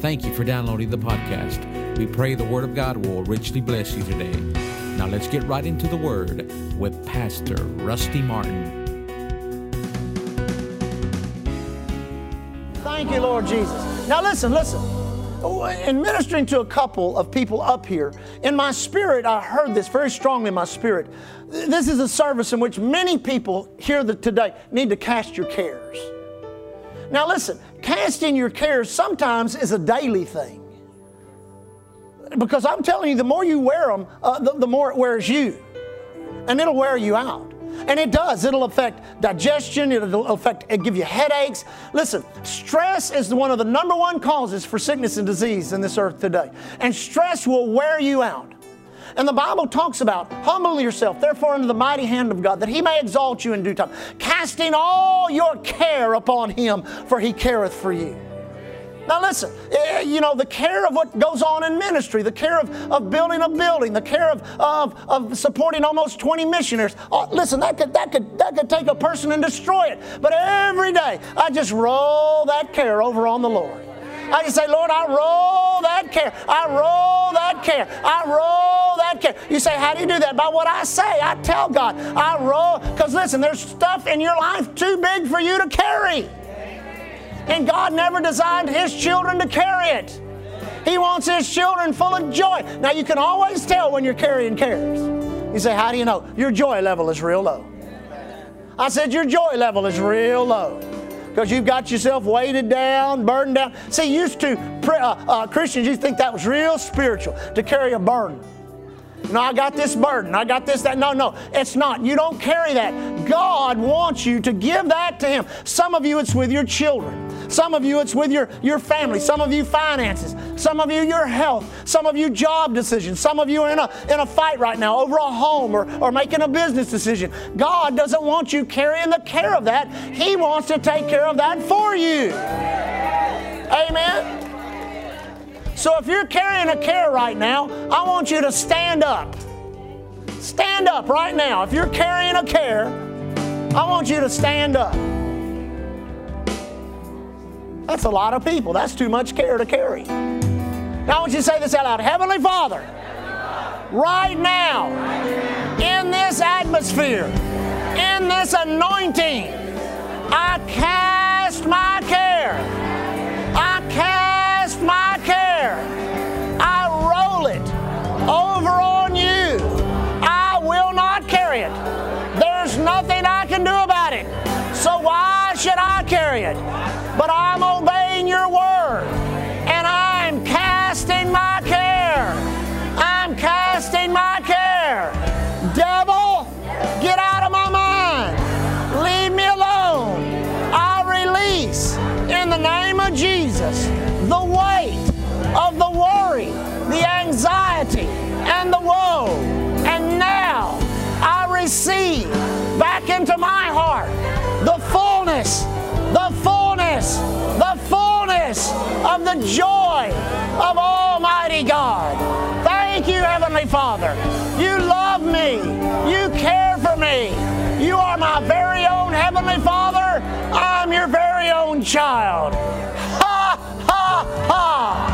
Thank you for downloading the podcast. We pray the Word of God will richly bless you today. Now let's get right into the Word with Pastor Rusty Martin. Thank you, Lord Jesus. Now listen, listen. In ministering to a couple of people up here, in my spirit, I heard this very strongly in my spirit. This is a service in which many people here today need to cast your cares. Now listen, casting your cares sometimes is a daily thing. Because I'm telling you, the more you wear them, uh, the, the more it wears you. And it'll wear you out. And it does. It'll affect digestion. It'll affect, it give you headaches. Listen, stress is one of the number one causes for sickness and disease in this earth today. And stress will wear you out. And the Bible talks about humble yourself, therefore, under the mighty hand of God, that He may exalt you in due time, casting all your care upon Him, for He careth for you. Now, listen, eh, you know, the care of what goes on in ministry, the care of, of building a building, the care of, of, of supporting almost 20 missionaries. Oh, listen, that could, that, could, that could take a person and destroy it. But every day, I just roll that care over on the Lord. I just say, Lord, I roll that care. I roll that care. I roll that care. You say, how do you do that? By what I say. I tell God. I roll. Because listen, there's stuff in your life too big for you to carry. And God never designed His children to carry it. He wants His children full of joy. Now, you can always tell when you're carrying cares. You say, How do you know? Your joy level is real low. I said, Your joy level is real low because you've got yourself weighted down, burdened down. See, used to uh, uh, Christians, you think that was real spiritual to carry a burden. No, I got this burden. I got this, that. No, no, it's not. You don't carry that. God wants you to give that to Him. Some of you, it's with your children. Some of you, it's with your, your family. Some of you, finances. Some of you, your health. Some of you, job decisions. Some of you are in a, in a fight right now over a home or, or making a business decision. God doesn't want you carrying the care of that. He wants to take care of that for you. Amen. So if you're carrying a care right now, I want you to stand up. Stand up right now. If you're carrying a care, I want you to stand up. That's a lot of people. That's too much care to carry. Now I want you to say this out loud Heavenly Father, right now, in this atmosphere, in this anointing, I cast my care. I cast my care. I roll it over on you. I will not carry it. There's nothing I can do about it. So why should I carry it? But I'm obeying your word. Of the joy of Almighty God. Thank you, Heavenly Father. You love me. You care for me. You are my very own Heavenly Father. I'm your very own child. Ha, ha, ha.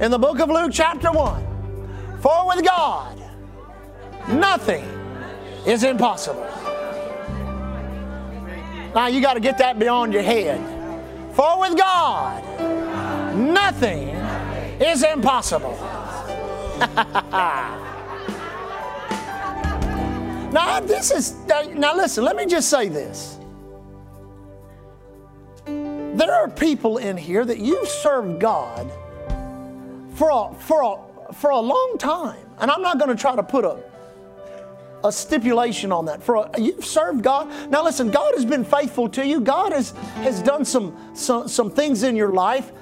In the book of Luke, chapter 1 For with God, nothing is impossible. Now you got to get that beyond your head. For with God, nothing is impossible. now this is now listen, let me just say this. There are people in here that you've served God for a, for a, for a long time. And I'm not going to try to put a, a stipulation on that. For a, you've served God. Now listen, God has been faithful to you. God has, has done some, some, some things in your life,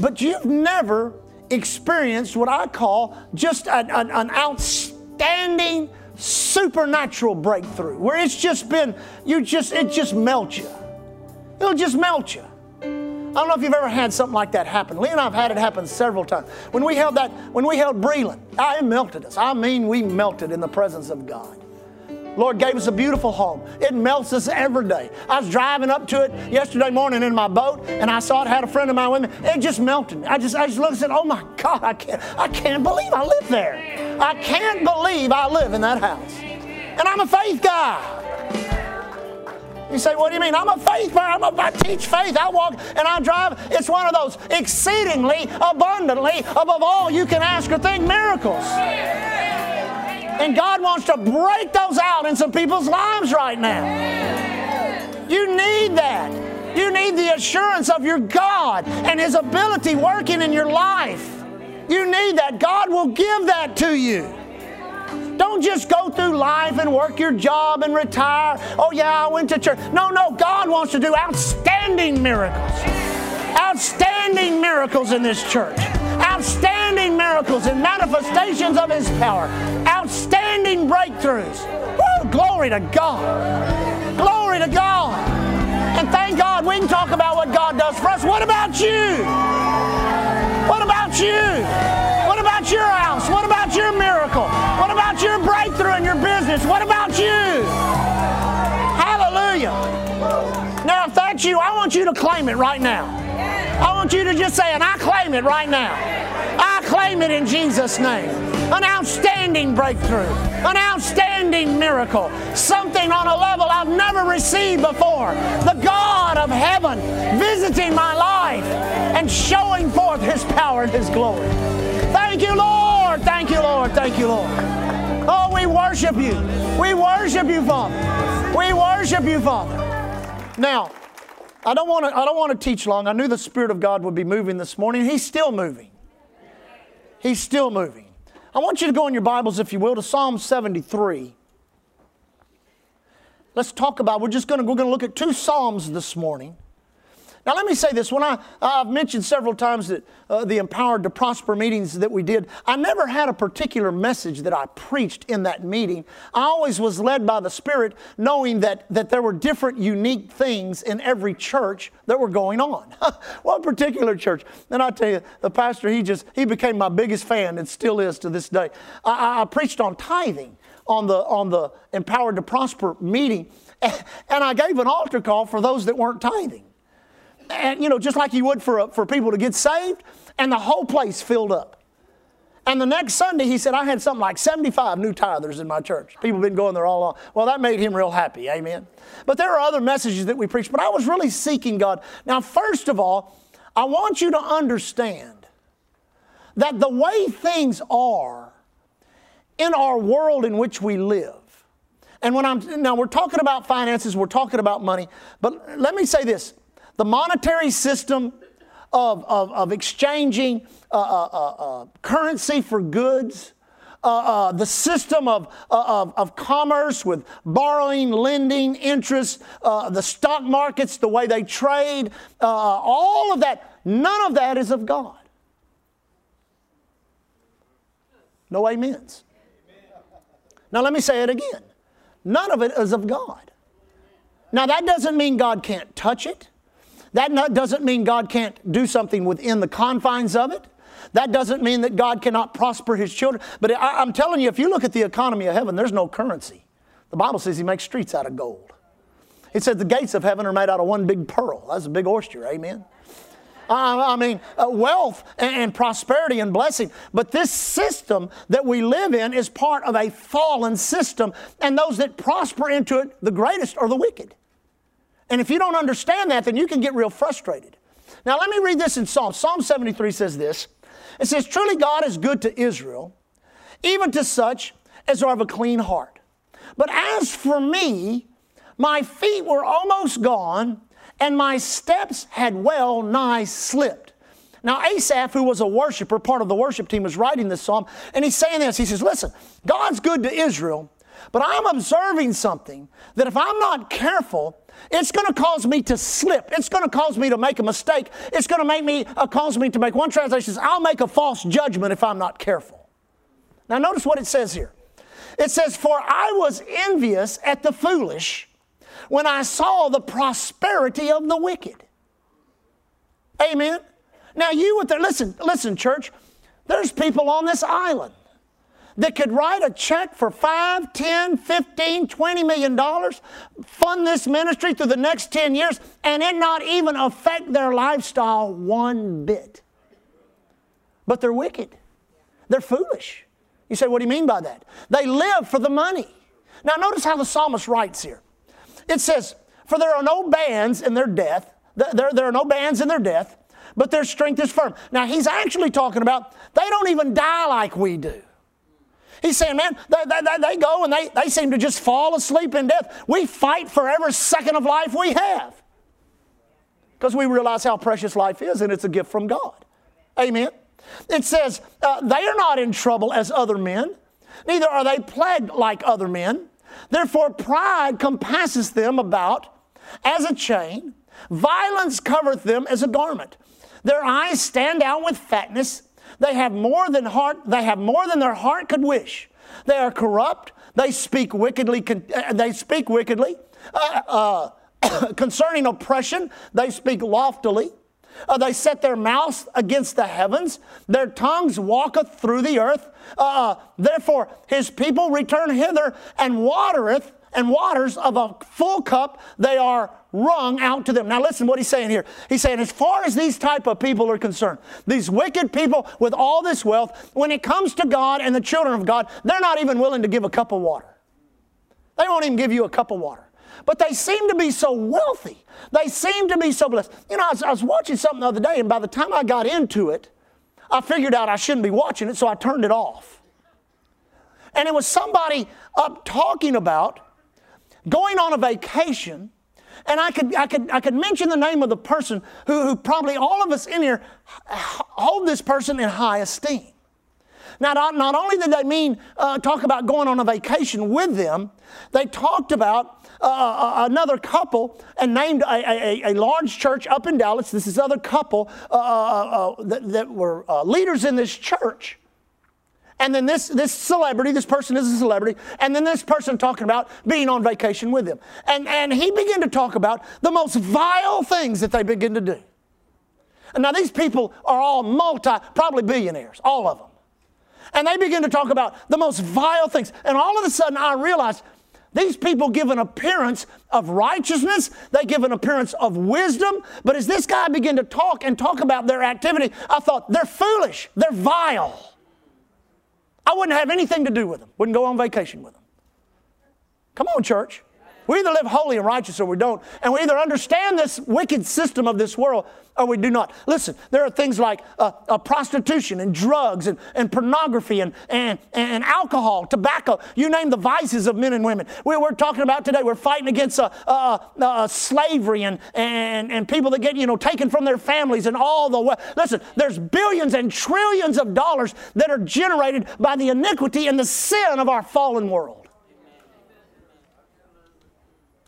but you've never experienced what I call just an, an, an outstanding supernatural breakthrough where it's just been, you just, it just melts you. It'll just melt you. I don't know if you've ever had something like that happen. Lee and I have had it happen several times. When we held that, when we held Breland, it melted us. I mean, we melted in the presence of God. Lord gave us a beautiful home. It melts us every day. I was driving up to it yesterday morning in my boat, and I saw it had a friend of mine with me. It just melted me. I just, I just looked and said, "Oh my God, I can't, I can't believe I live there. I can't believe I live in that house." And I'm a faith guy. You say, what do you mean? I'm a faith guy. I'm a, I teach faith. I walk and I drive. It's one of those exceedingly abundantly above all you can ask or think miracles. And God wants to break those out in some people's lives right now. You need that. You need the assurance of your God and His ability working in your life. You need that. God will give that to you. Don't just go through life and work your job and retire. Oh, yeah, I went to church. No, no, God wants to do outstanding miracles. Outstanding miracles in this church outstanding miracles and manifestations of His power, outstanding breakthroughs. Woo, glory to God. Glory to God. And thank God we can talk about what God does for us. What about you? What about you? What about your house? What about claim it right now. I want you to just say, and I claim it right now. I claim it in Jesus' name. An outstanding breakthrough, an outstanding miracle, something on a level I've never received before. The God of heaven visiting my life and showing forth His power and His glory. Thank you, Lord. Thank you, Lord. Thank you, Lord. Oh, we worship you. We worship you, Father. We worship you, Father. Now, I don't want to I don't want to teach long. I knew the spirit of God would be moving this morning. He's still moving. He's still moving. I want you to go in your Bibles if you will to Psalm 73. Let's talk about we're just going to we're going to look at two psalms this morning. Now, let me say this. When I, I've mentioned several times that uh, the Empowered to Prosper meetings that we did, I never had a particular message that I preached in that meeting. I always was led by the Spirit, knowing that, that there were different unique things in every church that were going on. One particular church. And I tell you, the pastor, he just, he became my biggest fan and still is to this day. I, I preached on tithing on the, on the Empowered to Prosper meeting, and I gave an altar call for those that weren't tithing and you know, just like you would for, for people to get saved, and the whole place filled up. And the next Sunday, he said, I had something like 75 new tithers in my church. People have been going there all along. Well, that made him real happy. Amen. But there are other messages that we preach, but I was really seeking God. Now, first of all, I want you to understand that the way things are in our world in which we live, and when I'm now we're talking about finances, we're talking about money, but let me say this the monetary system of, of, of exchanging uh, uh, uh, uh currency for goods, uh, uh, the system of, of, of, commerce with borrowing, lending, interest, the stock markets, the way they trade, all of that, none of that is of God. No amens. Now, let me say it again. None of it is of God. Now, that doesn't mean God can't touch it. That doesn't mean God can't do something within the confines of it. That doesn't mean that God cannot prosper his children. But I, am telling you, if you look at the economy of heaven, there's no currency. The Bible says he makes streets out of gold. It says the gates of heaven are made out of one big pearl. That's a big oyster, amen? I mean, uh, wealth and, and prosperity and blessing. But this system that we live in is part of a fallen system, and those that prosper into it, the greatest are the wicked. And if you don't understand that, then you can get real frustrated. Now, let me read this in Psalm. Psalm 73 says this It says, Truly God is good to Israel, even to such as are of a clean heart. But as for me, my feet were almost gone, and my steps had well nigh slipped. Now, Asaph, who was a worshiper, part of the worship team, was writing this psalm, and he's saying this. He says, Listen, God's good to Israel, but I'm observing something that if I'm not careful, it's going to cause me to slip. It's going to cause me to make a mistake. It's going to make me uh, cause me to make one translation says, I'll make a false judgment if I'm not careful. Now notice what it says here. It says, For I was envious at the foolish when I saw the prosperity of the wicked. Amen. Now, you with the, listen, listen, church, there's people on this island that could write a check for 5, 10, 15, 20 million dollars, fund this ministry through the next 10 years, and it not even affect their lifestyle one bit. But they're wicked. They're foolish. You say, what do you mean by that? They live for the money. Now, notice how the psalmist writes here. It says, For there are no bands in their death, there, there are no bands in their death, but their strength is firm. Now, he's actually talking about they don't even die like we do. He's saying, man, they, they, they, go and they, they seem to just fall asleep in death. We fight for every second of life we have because we realize how precious life is and it's a gift from God. Amen. It says, uh, they are not in trouble as other men, neither are they plagued like other men. Therefore, pride compasses them about as a chain, violence covereth them as a garment. Their eyes stand out with fatness. They have more than heart, they have more than their heart could wish. They are corrupt. They speak wickedly. Uh, they speak wickedly. Uh, uh, concerning oppression, they speak loftily. Uh, they set their mouths against the heavens. Their tongues walketh through the earth. Uh, uh, therefore, his people return hither and watereth and waters of a full cup they are wrung out to them. Now listen what he's saying here. He's saying as far as these type of people are concerned, these wicked people with all this wealth, when it comes to God and the children of God, they're not even willing to give a cup of water. They won't even give you a cup of water. But they seem to be so wealthy. They seem to be so blessed. You know, I was, I was watching something the other day, and by the time I got into it, I figured out I shouldn't be watching it, so I turned it off. And it was somebody up talking about going on a vacation, and I could, I could, I could mention the name of the person who, who probably all of us in here hold this person in high esteem. Now, not, not only did they mean uh, talk about going on a vacation with them, they talked about uh, uh, uh another couple and named a, a, a, large church up in Dallas. This is other couple uh, uh, that, that, were leaders in this church. And then this, this celebrity, this person is a celebrity, and then this person talking about being on vacation with them. And, and he began to talk about the most vile things that they begin to do. And now these people are all multi, probably billionaires, all of them. And they begin to talk about the most vile things. And all of a sudden, I realized these people give an appearance of righteousness, they give an appearance of wisdom. But as this guy began to talk and talk about their activity, I thought, they're foolish, they're vile. I wouldn't have anything to do with them, wouldn't go on vacation with them. Come on, church. We either live holy and righteous or we don't. And we either understand this wicked system of this world or we do not. Listen, there are things like uh, uh, prostitution and drugs and, and pornography and, and, and alcohol, tobacco, you name the vices of men and women. We, are talking about today, we're fighting against uh, uh, uh, slavery and, and, and people that get, you know, taken from their families and all the Listen, there's billions and trillions of dollars that are generated by the iniquity and the sin of our fallen world.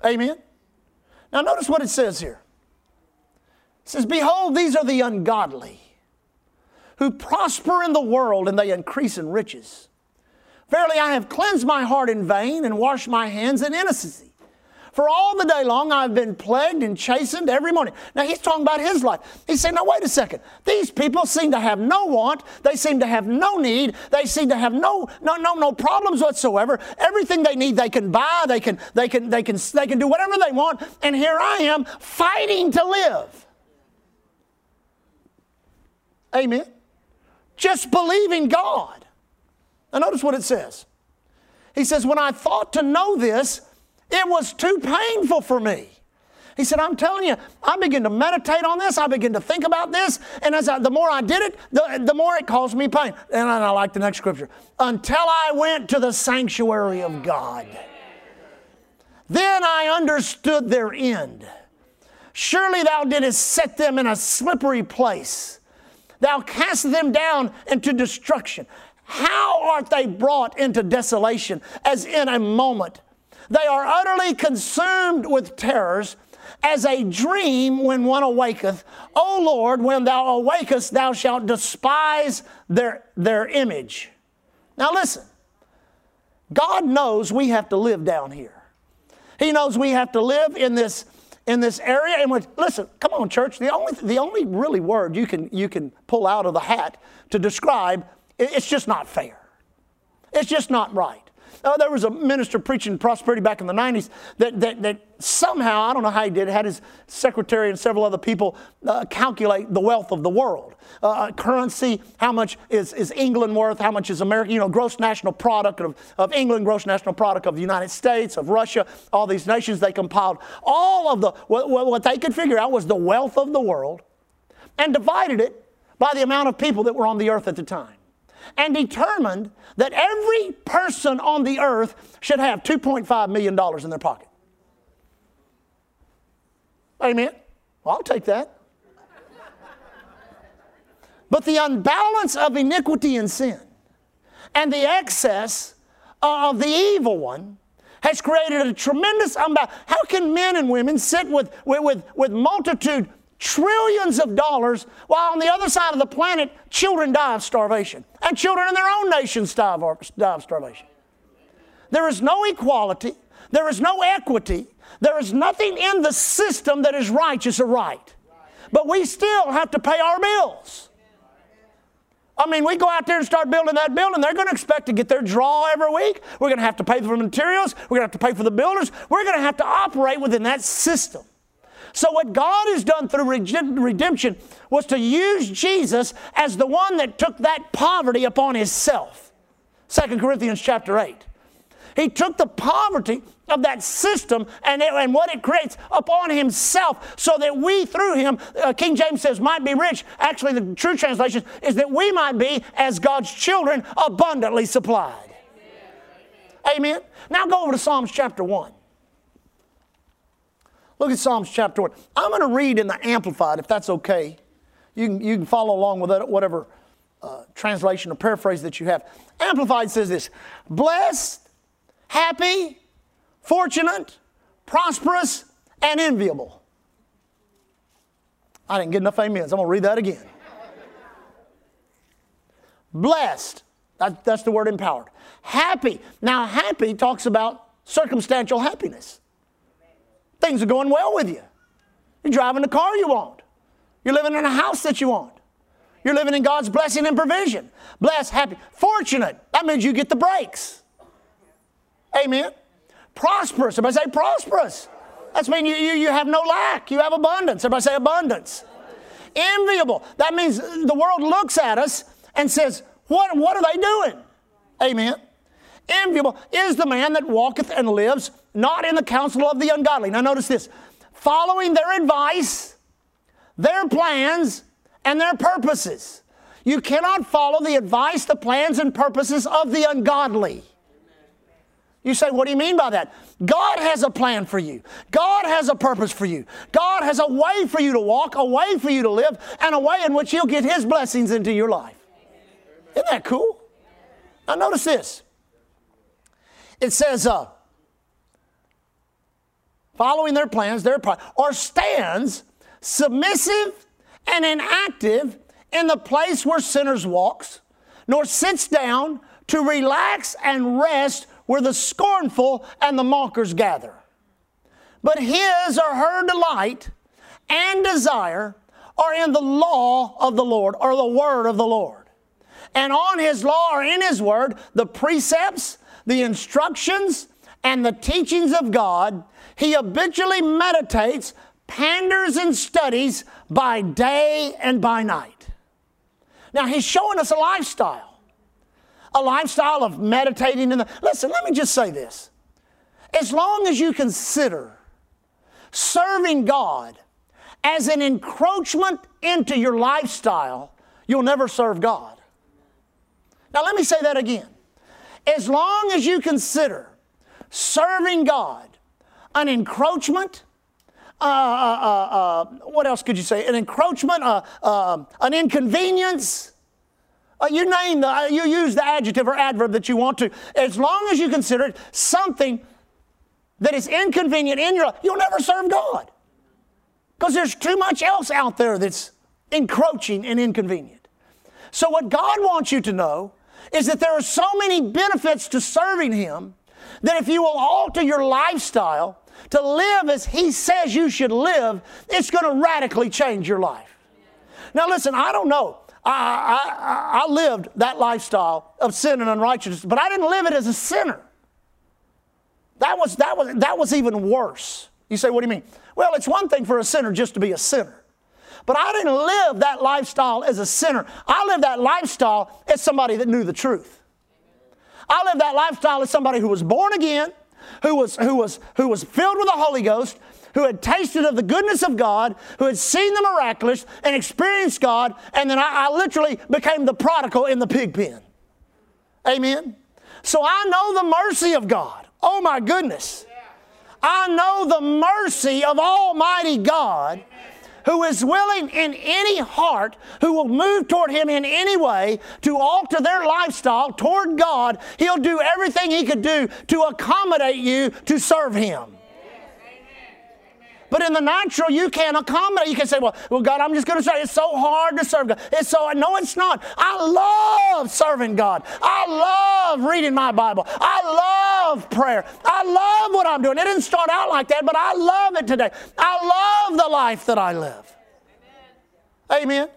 Amen. Now, notice what it says here. It says, Behold, these are the ungodly who prosper in the world and they increase in riches. Verily, I have cleansed my heart in vain and washed my hands in innocency. For all the day long I've been plagued and chastened every morning. Now he's talking about his life. He's saying, now wait a second. These people seem to have no want. They seem to have no need. They seem to have no, no, no, no problems whatsoever. Everything they need they can buy. They can, they can, they can, they can do whatever they want. And here I am fighting to live. Amen. Just believing God. Now notice what it says. He says, when I thought to know this, it was too painful for me. He said, I'm telling you, I begin to meditate on this. I begin to think about this. And as I, the more I did it, the, the more it caused me pain. And I, I like the next scripture. Until I went to the sanctuary of God. Then I understood their end. Surely thou didst set them in a slippery place. Thou cast them down into destruction. How art they brought into desolation as in a moment? They are utterly consumed with terrors as a dream when one awaketh. O Lord, when thou awakest, thou shalt despise their, their image. Now listen. God knows we have to live down here. He knows we have to live in this in this area which listen come on church the only the only really word you can you can pull out of the hat to describe it's just not fair it's just not right uh, there was a minister preaching prosperity back in the 90s that, that, that somehow, I don't know how he did, had his secretary and several other people uh, calculate the wealth of the world. Uh, uh, currency, how much is, is England worth, how much is America, you know, gross national product of, of England, gross national product of the United States, of Russia, all these nations. They compiled all of the, what, what they could figure out was the wealth of the world and divided it by the amount of people that were on the earth at the time and determined that every person on the earth should have $2.5 million in their pocket. Amen. Well, I'll take that. But the unbalance of iniquity and sin and the excess of the evil one has created a tremendous unbalance. How can men and women sit with, with, with, with multitude trillions of dollars, while on the other side of the planet, children die of starvation. And children in their own nations die of, die of starvation. There is no equality, there is no equity, there is nothing in the system that is righteous or right. But we still have to pay our bills. I mean, we go out there and start building that building, they're going to expect to get their draw every week. We're going to have to pay for the materials. We're going to have to pay for the builders. We're going to have to operate within that system. So, what God has done through redemption was to use Jesus as the one that took that poverty upon himself. 2 Corinthians chapter 8. He took the poverty of that system and, it, and what it creates upon himself so that we through him, uh, King James says, might be rich. Actually, the true translation is that we might be, as God's children, abundantly supplied. Amen. Amen. Now go over to Psalms chapter 1. Look at Psalms chapter 1. I'm going to read in the Amplified, if that's okay. You can, you can follow along with whatever uh, translation or paraphrase that you have. Amplified says this Blessed, happy, fortunate, prosperous, and enviable. I didn't get enough amens. I'm going to read that again. Blessed, that, that's the word empowered. Happy. Now, happy talks about circumstantial happiness. Things are going well with you. You're driving the car you want. You're living in a house that you want. You're living in God's blessing and provision. Blessed, happy, fortunate. That means you get the breaks. Amen. Prosperous. Everybody say prosperous. That's mean you, you, you have no lack. You have abundance. Everybody say abundance. Enviable. That means the world looks at us and says, what, what are they doing? Amen. Enviable is the man that walketh and lives not in the counsel of the ungodly. Now, notice this following their advice, their plans, and their purposes. You cannot follow the advice, the plans, and purposes of the ungodly. You say, what do you mean by that? God has a plan for you. God has a purpose for you. God has a way for you to walk, a way for you to live, and a way in which He'll get His blessings into your life. Isn't that cool? Now, notice this. It says, uh, following their plans, their pride, or stands submissive and inactive in the place where sinners walks, nor sits down to relax and rest where the scornful and the mockers gather. But his or her delight and desire are in the law of the Lord or the word of the Lord. And on his law or in his word, the precepts, the instructions, and the teachings of God, he habitually meditates, panders, and studies by day and by night. Now, he's showing us a lifestyle, a lifestyle of meditating in the. Listen, let me just say this. As long as you consider serving God as an encroachment into your lifestyle, you'll never serve God. Now, let me say that again. As long as you consider serving God an encroachment, uh, uh, uh, uh what else could you say? An encroachment, uh, uh, an inconvenience. you name the, you use the adjective or adverb that you want to. As long as you consider it something that is inconvenient in your life, you'll never serve God. Because there's too much else out there that's encroaching and inconvenient. So, what God wants you to know is that there are so many benefits to serving Him that if you will alter your lifestyle to live as He says you should live, it's going to radically change your life. Now, listen, I don't know. I, I, I lived that lifestyle of sin and unrighteousness, but I didn't live it as a sinner. That was, that was, that was even worse. You say, what do you mean? Well, it's one thing for a sinner just to be a sinner. But I didn't live that lifestyle as a sinner. I lived that lifestyle as somebody that knew the truth. I lived that lifestyle as somebody who was born again, who was, who was, who was filled with the Holy Ghost, who had tasted of the goodness of God, who had seen the miraculous and experienced God, and then I, I literally became the prodigal in the pig pen. Amen? So I know the mercy of God. Oh my goodness. I know the mercy of Almighty God who is willing in any heart, who will move toward Him in any way to alter their lifestyle toward God, He'll do everything He could do to accommodate you to serve Him. But in the natural, you can't accommodate. You can say, well, well God, I'm just going to say it's so hard to serve God. It's so, no, it's not. I love serving God. I love reading my Bible. I love prayer. I love what I'm doing. It didn't start out like that, but I love it today. I love the life that I live. Amen. Amen.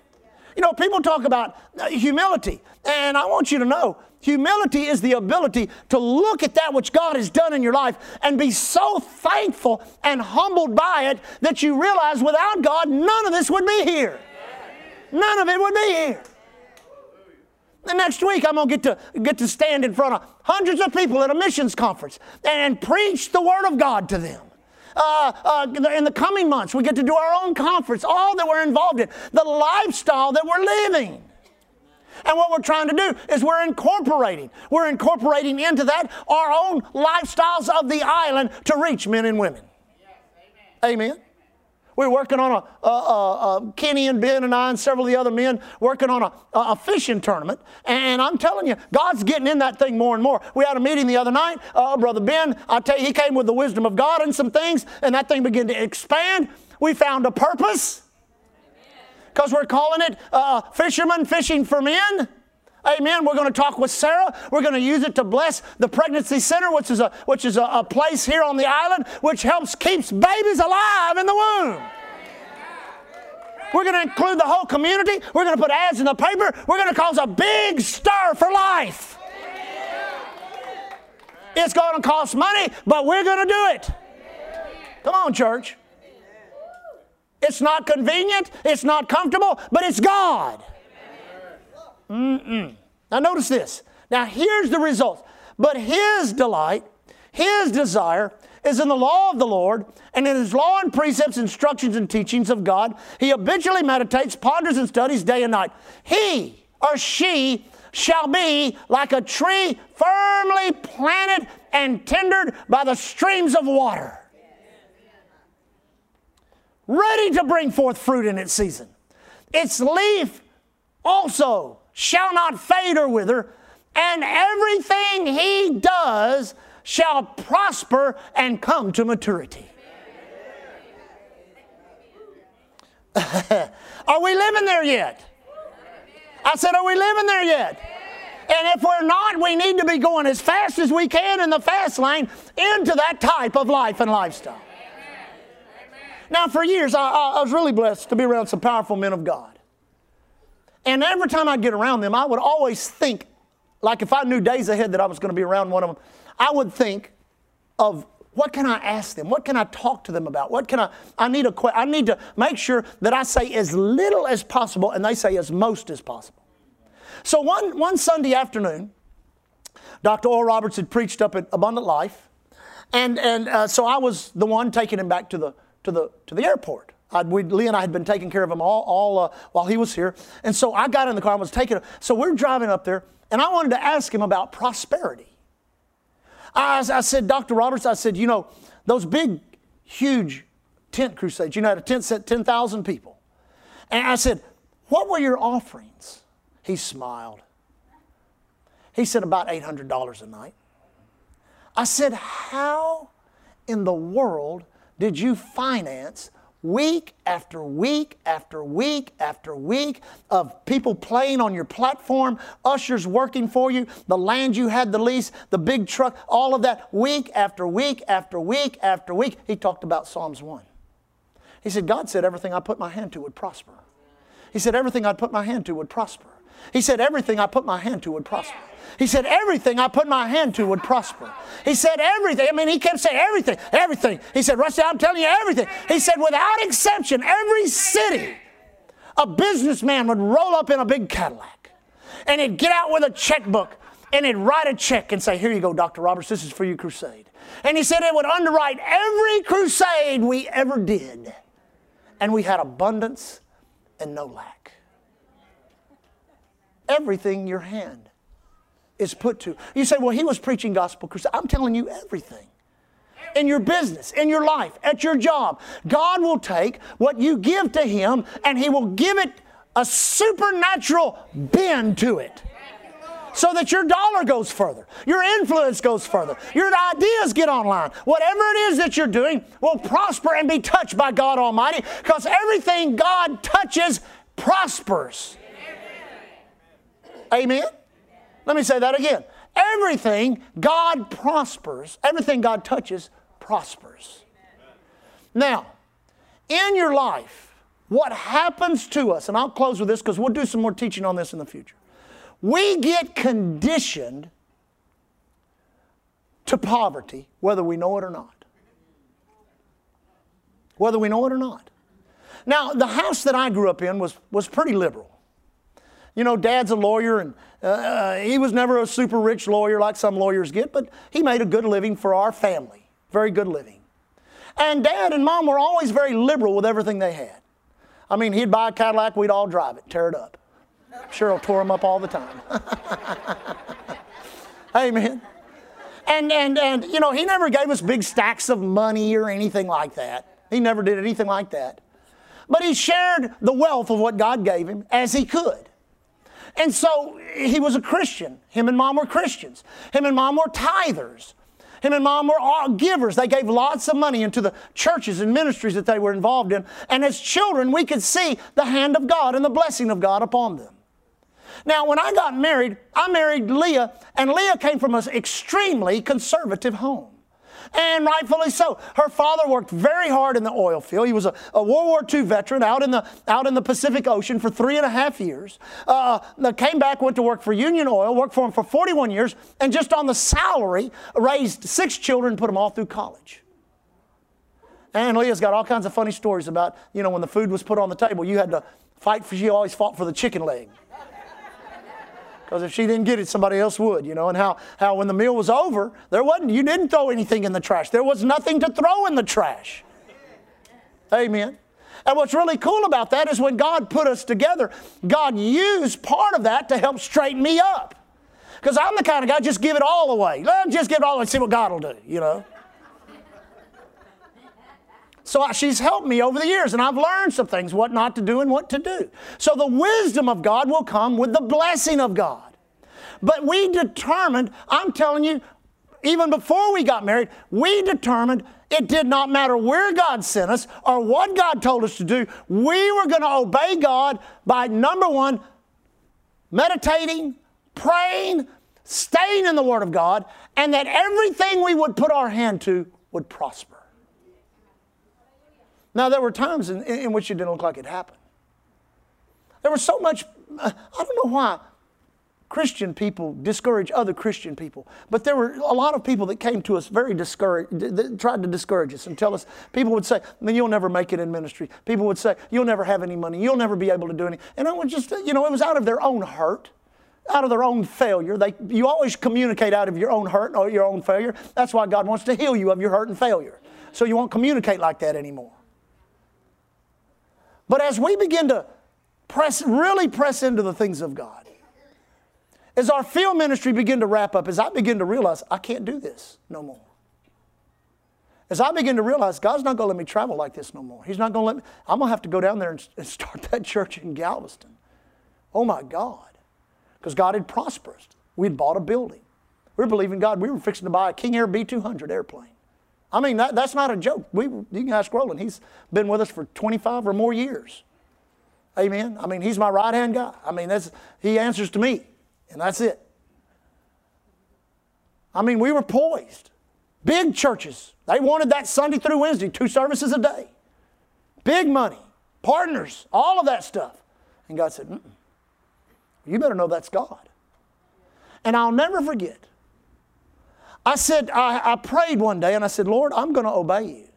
You know, people talk about uh, humility, and I want you to know Humility is the ability to look at that which God has done in your life and be so thankful and humbled by it that you realize without God, none of this would be here. None of it would be here. The next week, I'm going to get to get to stand in front of hundreds of people at a missions conference and preach the Word of God to them. Uh, uh, in the coming months, we get to do our own conference, all that we're involved in, the lifestyle that we're living. And what we're trying to do is we're incorporating, we're incorporating into that our own lifestyles of the island to reach men and women. Yes, amen. amen. We're working on a, a, a, a, Kenny and Ben and I and several of the other men working on a, a, fishing tournament. And I'm telling you, God's getting in that thing more and more. We had a meeting the other night. Uh, Brother Ben, I tell you, he came with the wisdom of God and some things, and that thing began to expand. We found a purpose because we're calling it uh, Fishermen Fishing for Men. Amen. We're going to talk with Sarah. We're going to use it to bless the pregnancy center, which is a which is a, a place here on the island, which helps keeps babies alive in the womb. We're going to include the whole community. We're going to put ads in the paper. We're going to cause a big stir for life. It's going to cost money, but we're going to do it. Come on, church. It's not convenient, it's not comfortable, but it's God. Mm-mm. Now, notice this. Now, here's the result. But his delight, his desire, is in the law of the Lord, and in his law and precepts, instructions, and teachings of God. He habitually meditates, ponders, and studies day and night. He or she shall be like a tree firmly planted and tendered by the streams of water ready to bring forth fruit in its season. Its leaf also shall not fade or wither, and everything he does shall prosper and come to maturity. are we living there yet? I said, Are we living there yet? And if we're not, we need to be going as fast as we can in the fast lane into that type of life and lifestyle. Now, for years, I, I, was really blessed to be around some powerful men of God. And every time I'd get around them, I would always think, like if I knew days ahead that I was going to be around one of them, I would think of what can I ask them? What can I talk to them about? What can I, I need a, I need to make sure that I say as little as possible and they say as most as possible. So one, one Sunday afternoon, Dr. Oral Roberts had preached up at Abundant Life. And, and uh, so I was the one taking him back to the, to the, to the airport. I'd, we, Lee and I had been taking care of him all, all uh, while he was here. And so I got in the car and was taking him. So we're driving up there, and I wanted to ask him about prosperity. I, I said, Dr. Roberts, I said, you know, those big, huge tent crusades, you know, had a tent set 10,000 people. And I said, what were your offerings? He smiled. He said, about $800 a night. I said, how in the world did you finance week after week after week after week of people playing on your platform, ushers working for you, the land you had the lease, the big truck, all of that, week after week after week after week. He talked about Psalms 1. He said, God said everything I put my hand to would prosper. He said, everything I'd put my hand to would prosper. He said, everything I put my hand to would prosper. He said, everything I put my hand to would prosper. He said, everything. I mean, he kept saying everything, everything. He said, Rusty, I'm telling you everything. He said, without exception, every city, a businessman would roll up in a big Cadillac and he'd get out with a checkbook and he'd write a check and say, Here you go, Dr. Roberts, this is for your crusade. And he said it would underwrite every crusade we ever did. And we had abundance and no lack. Everything your hand is put to. You say, well, he was preaching gospel crusade. I'm telling you everything. In your business, in your life, at your job, God will take what you give to him and he will give it a supernatural bend to it so that your dollar goes further, your influence goes further, your ideas get online. Whatever it is that you're doing will prosper and be touched by God Almighty because everything God touches prospers. Amen? Let me say that again. Everything God prospers, everything God touches prospers. Now, in your life, what happens to us, and I'll close with this because we'll do some more teaching on this in the future. We get conditioned to poverty, whether we know it or not. Whether we know it or not. Now, the house that I grew up in was, was pretty liberal. You know, dad's a lawyer, and uh, he was never a super rich lawyer like some lawyers get, but he made a good living for our family. Very good living. And dad and mom were always very liberal with everything they had. I mean, he'd buy a Cadillac, we'd all drive it, tear it up. Cheryl tore them up all the time. Amen. And, and, and, you know, he never gave us big stacks of money or anything like that. He never did anything like that. But he shared the wealth of what God gave him as he could. And so he was a Christian. Him and mom were Christians. Him and mom were tithers. Him and mom were all givers. They gave lots of money into the churches and ministries that they were involved in. And as children, we could see the hand of God and the blessing of God upon them. Now, when I got married, I married Leah, and Leah came from an extremely conservative home. And rightfully so. Her father worked very hard in the oil field. He was a, a World War II veteran out in the, out in the Pacific Ocean for three and a half years. Uh, came back, went to work for Union Oil, worked for him for 41 years, and just on the salary, raised six children, put them all through college. And Leah's got all kinds of funny stories about, you know, when the food was put on the table, you had to fight for, she always fought for the chicken leg. Because if she didn't get it, somebody else would, you know. And how, how when the meal was over, there wasn't, you didn't throw anything in the trash. There was nothing to throw in the trash. Amen. And what's really cool about that is when God put us together, God used part of that to help straighten me up. Because I'm the kind of guy, just give it all away. Just give it all away and see what God will do, you know. So she's helped me over the years, and I've learned some things, what not to do and what to do. So the wisdom of God will come with the blessing of God. But we determined, I'm telling you, even before we got married, we determined it did not matter where God sent us or what God told us to do. We were going to obey God by number one, meditating, praying, staying in the Word of God, and that everything we would put our hand to would prosper. Now, there were times in, in which it didn't look like it happened. There was so much, uh, I don't know why Christian people discourage other Christian people, but there were a lot of people that came to us very discouraged, that tried to discourage us and tell us, people would say, then you'll never make it in ministry. People would say, you'll never have any money. You'll never be able to do anything. And I would just, you know, it was out of their own hurt out of their own failure. They, you always communicate out of your own hurt or your own failure. That's why God wants to heal you of your hurt and failure. So you won't communicate like that anymore. But as we begin to press, really press into the things of God, as our field ministry begin to wrap up, as I begin to realize I can't do this no more. As I begin to realize God's not going to let me travel like this no more. He's not going to let me, I'm going to have to go down there and, and start that church in Galveston. Oh my God. Because God had prospered. We'd bought a building. We were believing God. We were fixing to buy a King Air B 200 airplane. I mean, that, that's not a joke. We, you can ask Roland. He's been with us for 25 or more years. Amen. I mean, he's my right hand guy. I mean, that's, he answers to me, and that's it. I mean, we were poised. Big churches, they wanted that Sunday through Wednesday, two services a day. Big money, partners, all of that stuff. And God said, You better know that's God. And I'll never forget. I said, I, I prayed one day and I said, Lord, I'm going to obey you.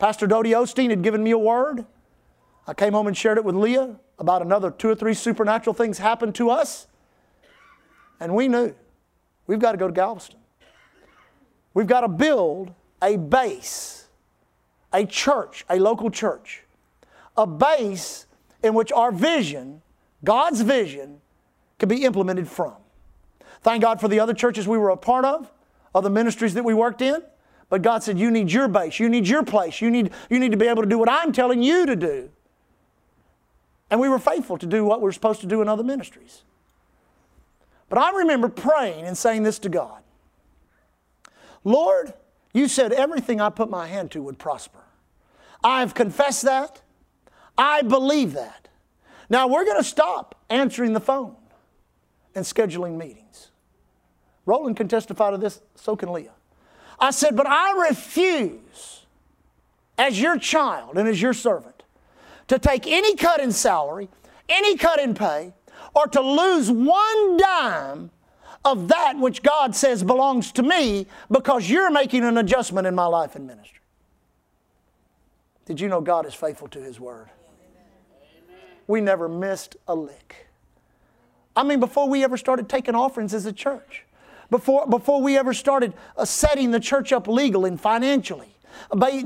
Pastor Dodie Osteen had given me a word. I came home and shared it with Leah about another two or three supernatural things happened to us. And we knew we've got to go to Galveston. We've got to build a base, a church, a local church, a base in which our vision, God's vision, can be implemented from. Thank God for the other churches we were a part of, other ministries that we worked in. But God said, You need your base, you need your place, you need, you need to be able to do what I'm telling you to do. And we were faithful to do what we we're supposed to do in other ministries. But I remember praying and saying this to God Lord, you said everything I put my hand to would prosper. I've confessed that. I believe that. Now we're going to stop answering the phone and scheduling meetings. Roland can testify to this, so can Leah. I said, but I refuse, as your child and as your servant, to take any cut in salary, any cut in pay, or to lose one dime of that which God says belongs to me because you're making an adjustment in my life and ministry. Did you know God is faithful to His word? We never missed a lick. I mean, before we ever started taking offerings as a church, before, before we ever started uh, setting the church up legally and financially,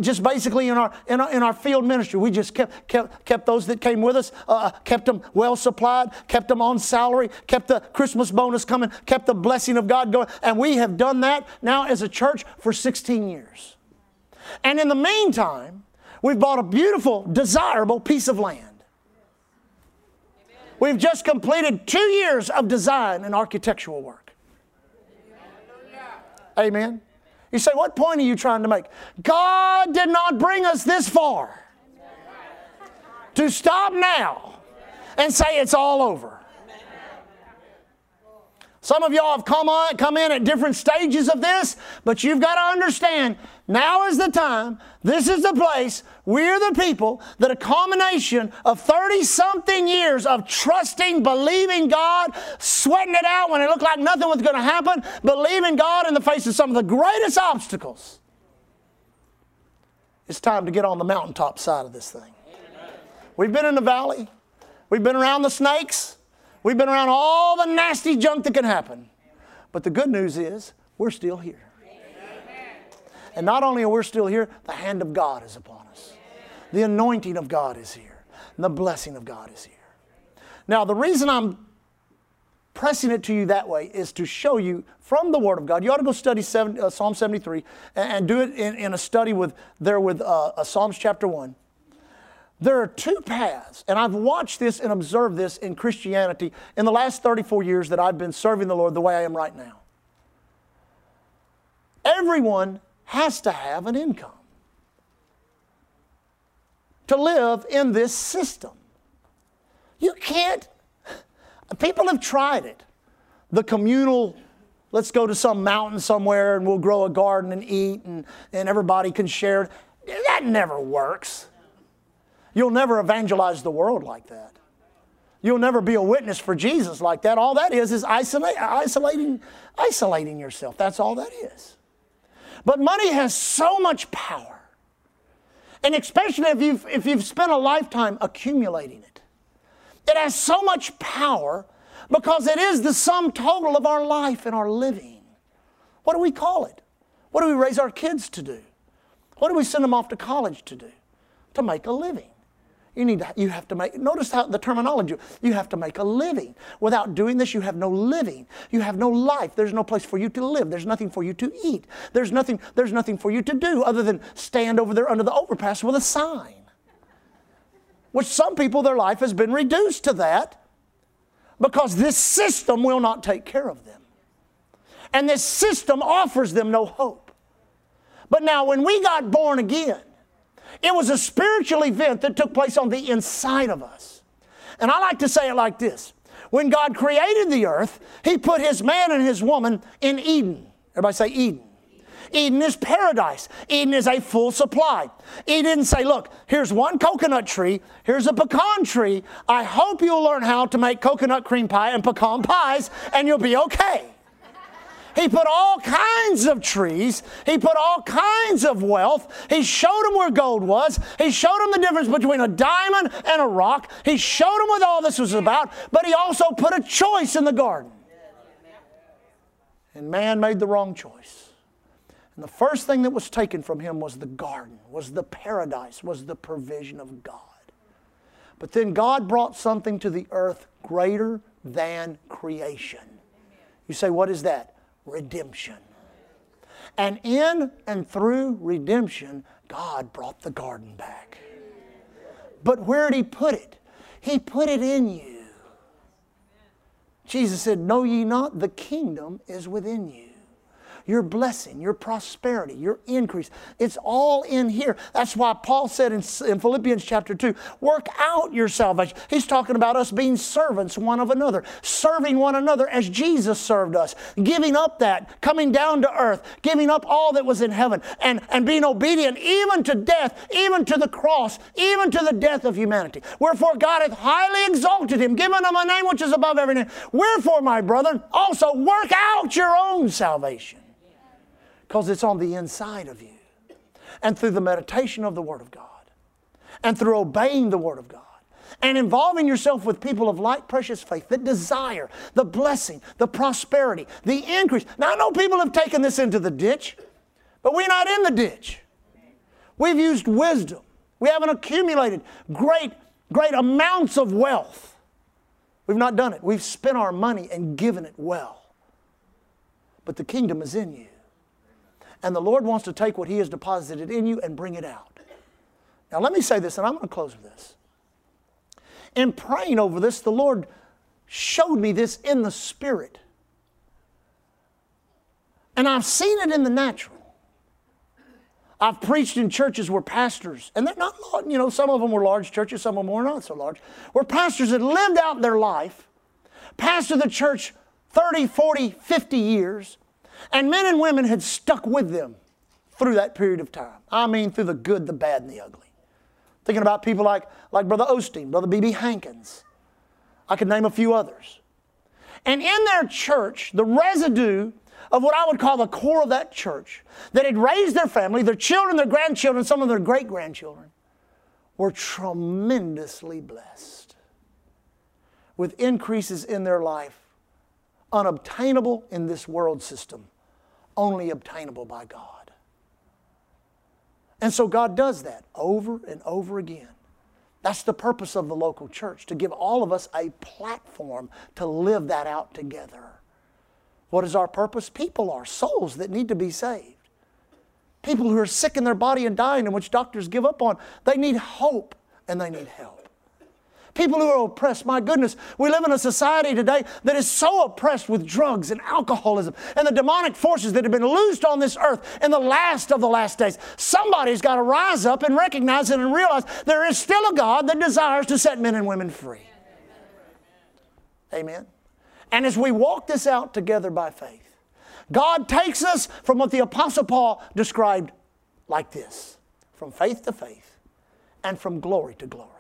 just basically in our, in our, in our field ministry, we just kept, kept, kept those that came with us, uh, uh, kept them well supplied, kept them on salary, kept the Christmas bonus coming, kept the blessing of God going. And we have done that now as a church for 16 years. And in the meantime, we've bought a beautiful, desirable piece of land. We've just completed two years of design and architectural work. Amen. You say, what point are you trying to make? God did not bring us this far to stop now and say it's all over. Some of y'all have come on, come in at different stages of this, but you've got to understand now is the time, this is the place, we're the people that a combination of 30 something years of trusting, believing God, sweating it out when it looked like nothing was going to happen, believing God in the face of some of the greatest obstacles. It's time to get on the mountaintop side of this thing. We've been in the valley, we've been around the snakes, we've been around all the nasty junk that can happen. But the good news is, we're still here. And not only are we still here, the hand of God is upon us. The anointing of God is here. The blessing of God is here. Now, the reason I'm pressing it to you that way is to show you from the Word of God. You ought to go study uh, Psalm 73 and, and, do it in, in, a study with there with uh, Psalms chapter 1. There are two paths, and I've watched this and observed this in Christianity in the last 34 years that I've been serving the Lord the way I am right now. Everyone has to have an income to live in this system. You can't, people have tried it. The communal, let's go to some mountain somewhere and we'll grow a garden and eat and, and everybody can share. That never works. You'll never evangelize the world like that. You'll never be a witness for Jesus like that. All that is is isolate, isolating, isolating yourself. That's all that is. But money has so much power. And especially if you've, if you've spent a lifetime accumulating it, it has so much power because it is the sum total of our life and our living. What do we call it? What do we raise our kids to do? What do we send them off to college to do? To make a living. You need to, you have to make, notice how the terminology, you have to make a living. Without doing this, you have no living. You have no life. There's no place for you to live. There's nothing for you to eat. There's nothing, there's nothing for you to do other than stand over there under the overpass with a sign. Which some people, their life has been reduced to that because this system will not take care of them. And this system offers them no hope. But now, when we got born again, it was a spiritual event that took place on the inside of us. And I like to say it like this When God created the earth, He put His man and His woman in Eden. Everybody say Eden. Eden is paradise. Eden is a full supply. He didn't say, look, here's one coconut tree, here's a pecan tree. I hope you'll learn how to make coconut cream pie and pecan pies, and you'll be okay. He put all kinds of trees. He put all kinds of wealth. He showed him where gold was. He showed him the difference between a diamond and a rock. He showed him what all this was about, but he also put a choice in the garden. And man made the wrong choice. And the first thing that was taken from him was the garden, was the paradise, was the provision of God. But then God brought something to the earth greater than creation. You say, what is that? Redemption. And in and through redemption, God brought the garden back. But where did He put it? He put it in you. Jesus said, Know ye not the kingdom is within you your blessing, your prosperity, your increase. It's all in here. That's why Paul said in, in Philippians chapter 2 work out your salvation. He's talking about us being servants one of another, serving one another as Jesus served us, giving up that, coming down to earth, giving up all that was in heaven, and, and being obedient even to death, even to the cross, even to the death of humanity. Wherefore God hath highly exalted him, given him a name which is above every name. Wherefore, my brethren, also work out your own salvation because it's on the inside of you. And through the meditation of the Word of God, and through obeying the Word of God, and involving yourself with people of like precious faith that desire the blessing, the prosperity, the increase. Now, I know people have taken this into the ditch, but we're not in the ditch. We've used wisdom. We haven't accumulated great, great amounts of wealth. We've not done it. We've spent our money and given it well. But the kingdom is in you. And the Lord wants to take what He has deposited in you and bring it out. Now, let me say this, and I'm going to close with this. In praying over this, the Lord showed me this in the Spirit. And I've seen it in the natural. I've preached in churches where pastors, and they're not, you know, some of them were large churches, some of them were not so large, where pastors had lived out their life, pastored the church 30, 40, 50 years, and men and women had stuck with them through that period of time. I mean, through the good, the bad, and the ugly. Thinking about people like, like Brother Osteen, Brother B.B. Hankins. I could name a few others. And in their church, the residue of what I would call the core of that church, that had raised their family, their children, their grandchildren, some of their great grandchildren, were tremendously blessed with increases in their life unobtainable in this world system only obtainable by God. And so God does that over and over again. That's the purpose of the local church, to give all of us a platform to live that out together. What is our purpose? People are souls that need to be saved. People who are sick in their body and dying, and which doctors give up on. They need hope and they need help. People who are oppressed, my goodness, we live in a society today that is so oppressed with drugs and alcoholism and the demonic forces that have been loosed on this earth in the last of the last days. Somebody's got to rise up and recognize it and realize there is still a God that desires to set men and women free. Amen. And as we walk this out together by faith, God takes us from what the Apostle Paul described like this from faith to faith and from glory to glory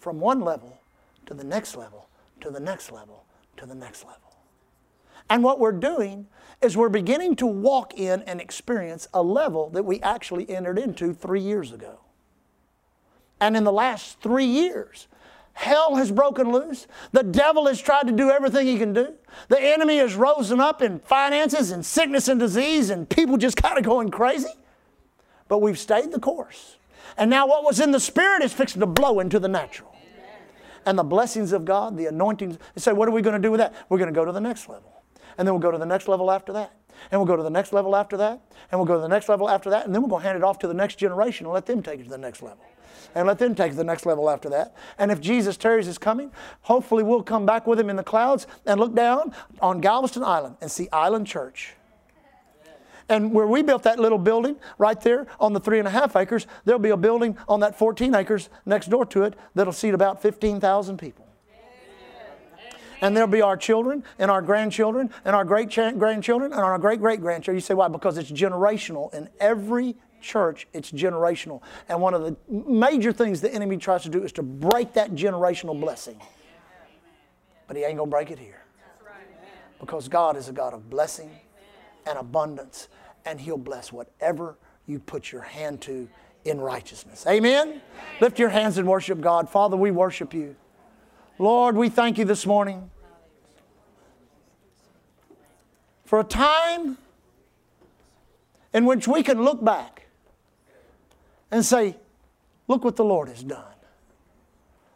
from one level to the next level, to the next level, to the next level. And what we're doing is we're beginning to walk in and experience a level that we actually entered into three years ago. And in the last three years, hell has broken loose. The devil has tried to do everything he can do. The enemy has risen up in finances and sickness and disease, and people just kind of going crazy. But we've stayed the course. And now what was in the spirit is fixing to blow into the natural and the blessings of God, the anointings. They say, what are we going to do with that? We're going to go to the next level. And then we'll go to the next level after that. And we'll go to the next level after that. And we'll go to the next level after that. And then we're going to hand it off to the next generation and let them take it to the next level. And let them take it to the next level after that. And if Jesus tarries his coming, hopefully we'll come back with him in the clouds and look down on Galveston Island and see Island Church And where we built that little building right there on the three and a half acres, there'll be a building on that 14 acres next door to it that'll seat about 15,000 people. And there'll be our children and our grandchildren and our great grandchildren and our great great grandchildren. You say, why? Because it's generational. In every church, it's generational. And one of the major things the enemy tries to do is to break that generational blessing. But he ain't going to break it here. Because God is a God of blessing and abundance, and He'll bless whatever you put your hand to in righteousness. Amen? Lift your hands and worship God. Father, we worship you. Lord, we thank you this morning for a time in which we can look back and say, Look what the Lord has done.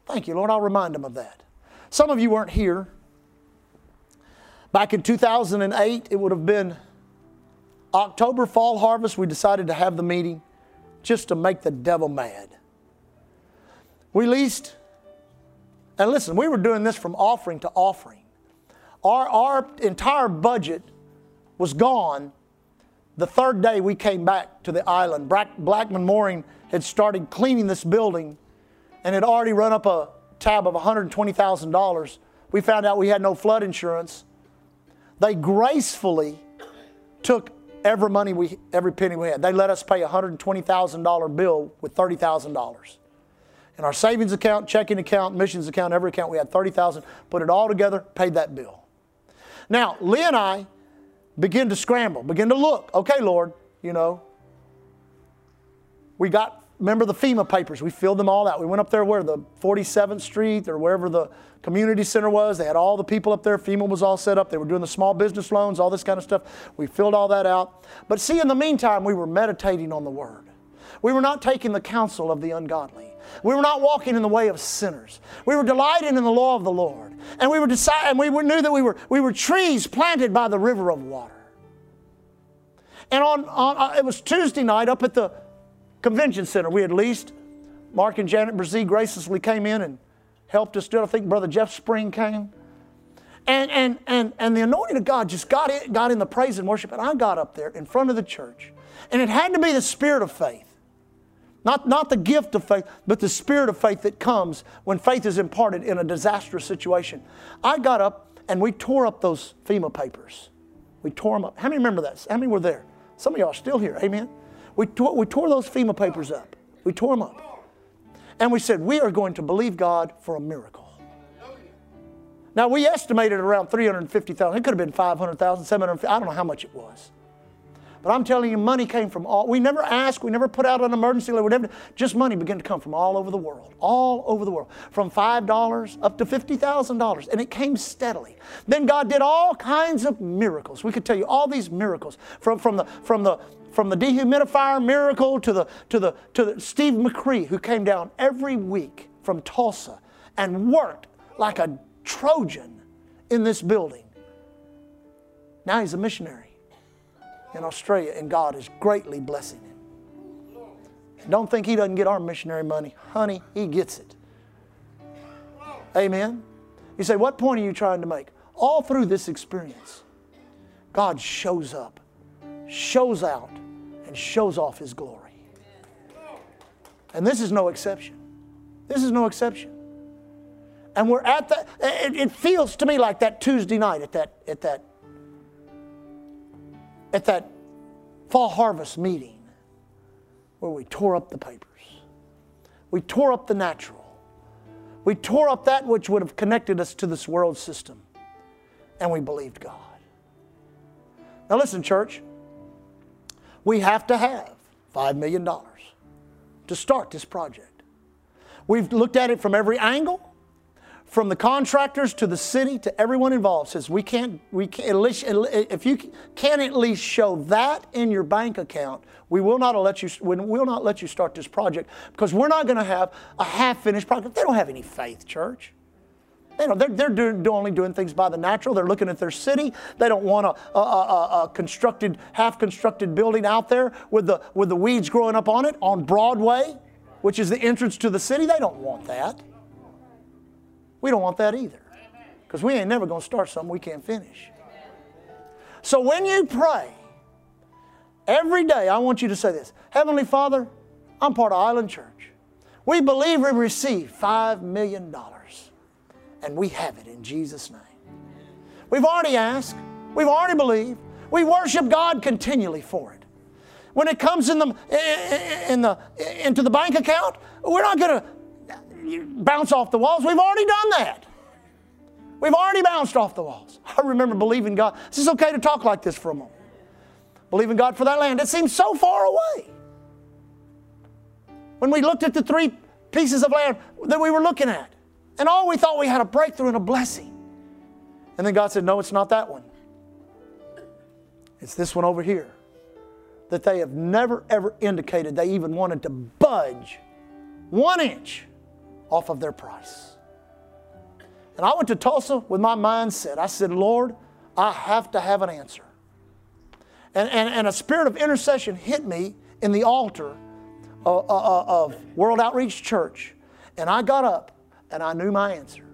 Thank you, Lord. I'll remind them of that. Some of you weren't here. Back in 2008, it would have been October fall harvest. We decided to have the meeting just to make the devil mad. We leased, and listen, we were doing this from offering to offering. Our, our entire budget was gone the third day we came back to the island. Blackmon Mooring had started cleaning this building and had already run up a tab of $120,000. We found out we had no flood insurance. They gracefully took every money we, every penny we had. They let us pay a $120,000 bill with $30,000. In our savings account, checking account, missions account, every account, we had 30,000. Put it all together, paid that bill. Now, Lee and I begin to scramble, begin to look. Okay, Lord, you know, we got, remember the FEMA papers, we filled them all out. We went up there where the 47th Street or wherever the community center was. They had all the people up there. FEMA was all set up. They were doing the small business loans, all this kind of stuff. We filled all that out. But see, in the meantime, we were meditating on the Word. We were not taking the counsel of the ungodly. We were not walking in the way of sinners. We were delighting in the law of the Lord. And we were decide, and we knew that we were, we were trees planted by the river of water. And on, on uh, it was Tuesday night up at the convention center. We had leased. Mark and Janet Brazee graciously came in and helped us do it. I think Brother Jeff Spring came. And, and, and, and the anointing of God just got in, got in the praise and worship. And I got up there in front of the church. And it had to be the spirit of faith. Not, not the gift of faith, but the spirit of faith that comes when faith is imparted in a disastrous situation. I got up and we tore up those FEMA papers. We tore them up. How many remember that? How many were there? Some of y'all are still here. Amen. We tore, we tore those FEMA papers up. We tore them up. And we said, we are going to believe God for a miracle. Now, we estimated around 350,000. It could have been 500,000, 750,000. I don't know how much it was. But I'm telling you, money came from all. We never asked. We never put out an emergency alert. Never, just money began to come from all over the world, all over the world, from five dollars up to fifty thousand dollars, and it came steadily. Then God did all kinds of miracles. We could tell you all these miracles from from the from the from the dehumidifier miracle to the to the to the Steve McCree who came down every week from Tulsa and worked like a Trojan in this building. Now he's a missionary in Australia, and God is greatly blessing him. Don't think he doesn't get our missionary money. Honey, he gets it. Amen. You say, what point are you trying to make? All through this experience, God shows up, shows out, and shows off his glory. And this is no exception. This is no exception. And we're at that, it, it feels to me like that Tuesday night at that, at that at that fall harvest meeting where we tore up the papers. We tore up the natural. We tore up that which would have connected us to this world system. And we believed God. Now, listen, church. We have to have $5 million to start this project. We've looked at it from every angle from the contractors to the city to everyone involved says we can't we can't, at least if you can at least show that in your bank account we will not let you we will not let you start this project because we're not going to have a half finished project they don't have any faith church they don't, they're, they're doing, only doing things by the natural. They're looking at their city. They don't want a, a, a, a constructed, half constructed building out there with the, with the weeds growing up on it on Broadway, which is the entrance to the city. They don't want that. We don't want that either. Because we ain't never going to start something we can't finish. So when you pray, Every day, I want you to say this Heavenly Father, I'm part of Island Church. We believe we receive $5 million, and we have it in Jesus' name. We've already asked, we've already believed, we worship God continually for it. When it comes in the, in the, into the bank account, we're not going to bounce off the walls. We've already done that. We've already bounced off the walls. I remember believing God. This is okay to talk like this for a moment. Believing God for that land. It seems so far away. When we looked at the three pieces of land that we were looking at, and all we thought we had a breakthrough and a blessing. And then God said, No, it's not that one. It's this one over here that they have never ever indicated they even wanted to budge one inch off of their price. And I went to Tulsa with my mindset. I said, Lord, I have to have an answer. And, and, and a spirit of intercession hit me in the altar of, of World Outreach Church. And I got up and I knew my answer.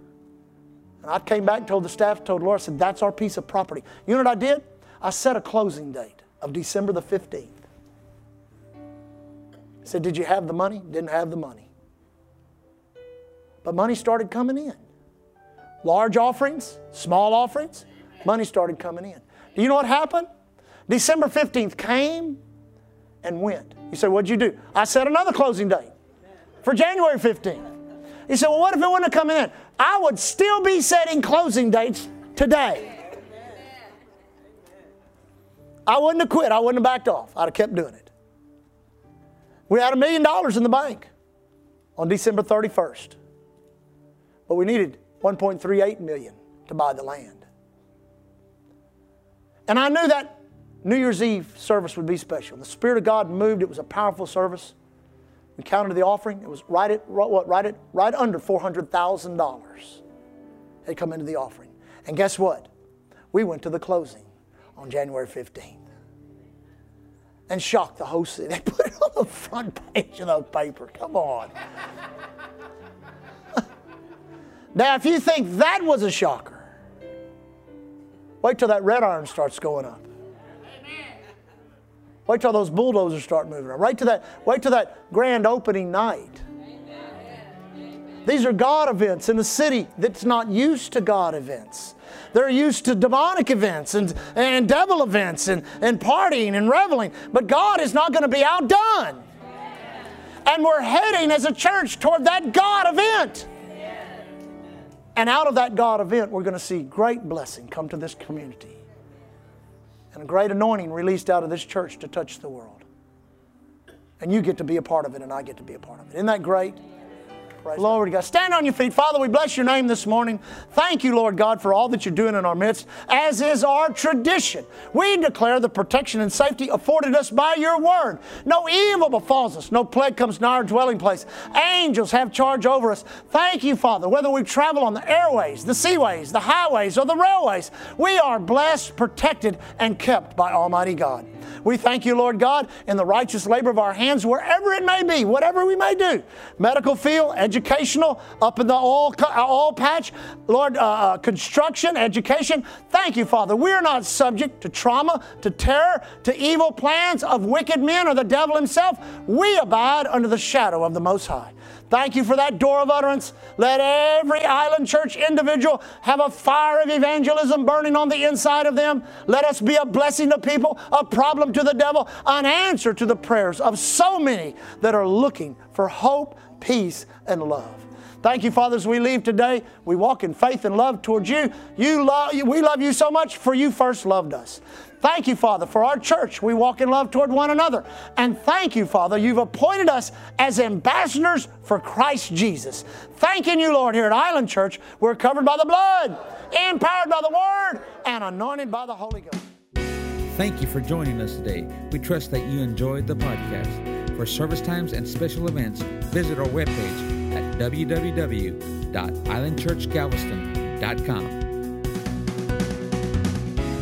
And I came back, told the staff, told Laura, I said, that's our piece of property. You know what I did? I set a closing date of December the 15th. I said, Did you have the money? Didn't have the money. But money started coming in. Large offerings, small offerings, money started coming in. Do you know what happened? December 15th came and went. You say, What'd you do? I set another closing date for January 15th. He said, Well, what if it wouldn't have come in? I would still be setting closing dates today. I wouldn't have quit. I wouldn't have backed off. I'd have kept doing it. We had a million dollars in the bank on December 31st. But we needed 1.38 million to buy the land. And I knew that New Year's Eve service would be special. The Spirit of God moved. It was a powerful service. We counted the offering. It was right at what right at right under four hundred thousand dollars had come into the offering. And guess what? We went to the closing on January fifteenth and shocked the whole city. They put it on the front page of the paper. Come on. Now, if you think that was a shocker, wait till that red iron starts going up. Wait till those bulldozers start moving around. Wait till that, wait till that grand opening night. These are God events in a city that's not used to God events. They're used to demonic events and, and devil events and, and partying and reveling. But God is not going to be outdone. And we're heading as a church toward that God event. And out of that God event, we're going to see great blessing come to this community and a great anointing released out of this church to touch the world. And you get to be a part of it, and I get to be a part of it. Isn't that great? Praise Glory to God. Stand on your feet. Father, we bless your name this morning. Thank you, Lord God, for all that you're doing in our midst, as is our tradition. We declare the protection and safety afforded us by your word. No evil befalls us, no plague comes nigh our dwelling place. Angels have charge over us. Thank you, Father, whether we travel on the airways, the seaways, the highways, or the railways, we are blessed, protected, and kept by Almighty God. We thank you, Lord God, in the righteous labor of our hands, wherever it may be, whatever we may do medical field, educational, up in the oil, oil patch, Lord, uh, uh, construction, education. Thank you, Father. We are not subject to trauma, to terror, to evil plans of wicked men or the devil himself. We abide under the shadow of the Most High. Thank you for that door of utterance. Let every island church individual have a fire of evangelism burning on the inside of them. Let us be a blessing to people, a problem to the devil, an answer to the prayers of so many that are looking for hope, peace, and love. Thank you, Father, as we leave today. We walk in faith and love towards you. You love, we love you so much, for you first loved us. Thank you, Father, for our church. We walk in love toward one another. And thank you, Father, you've appointed us as ambassadors for Christ Jesus. Thanking you, Lord, here at Island Church, we're covered by the blood, empowered by the Word, and anointed by the Holy Ghost. Thank you for joining us today. We trust that you enjoyed the podcast. For service times and special events, visit our webpage at www.islandchurchgalveston.com.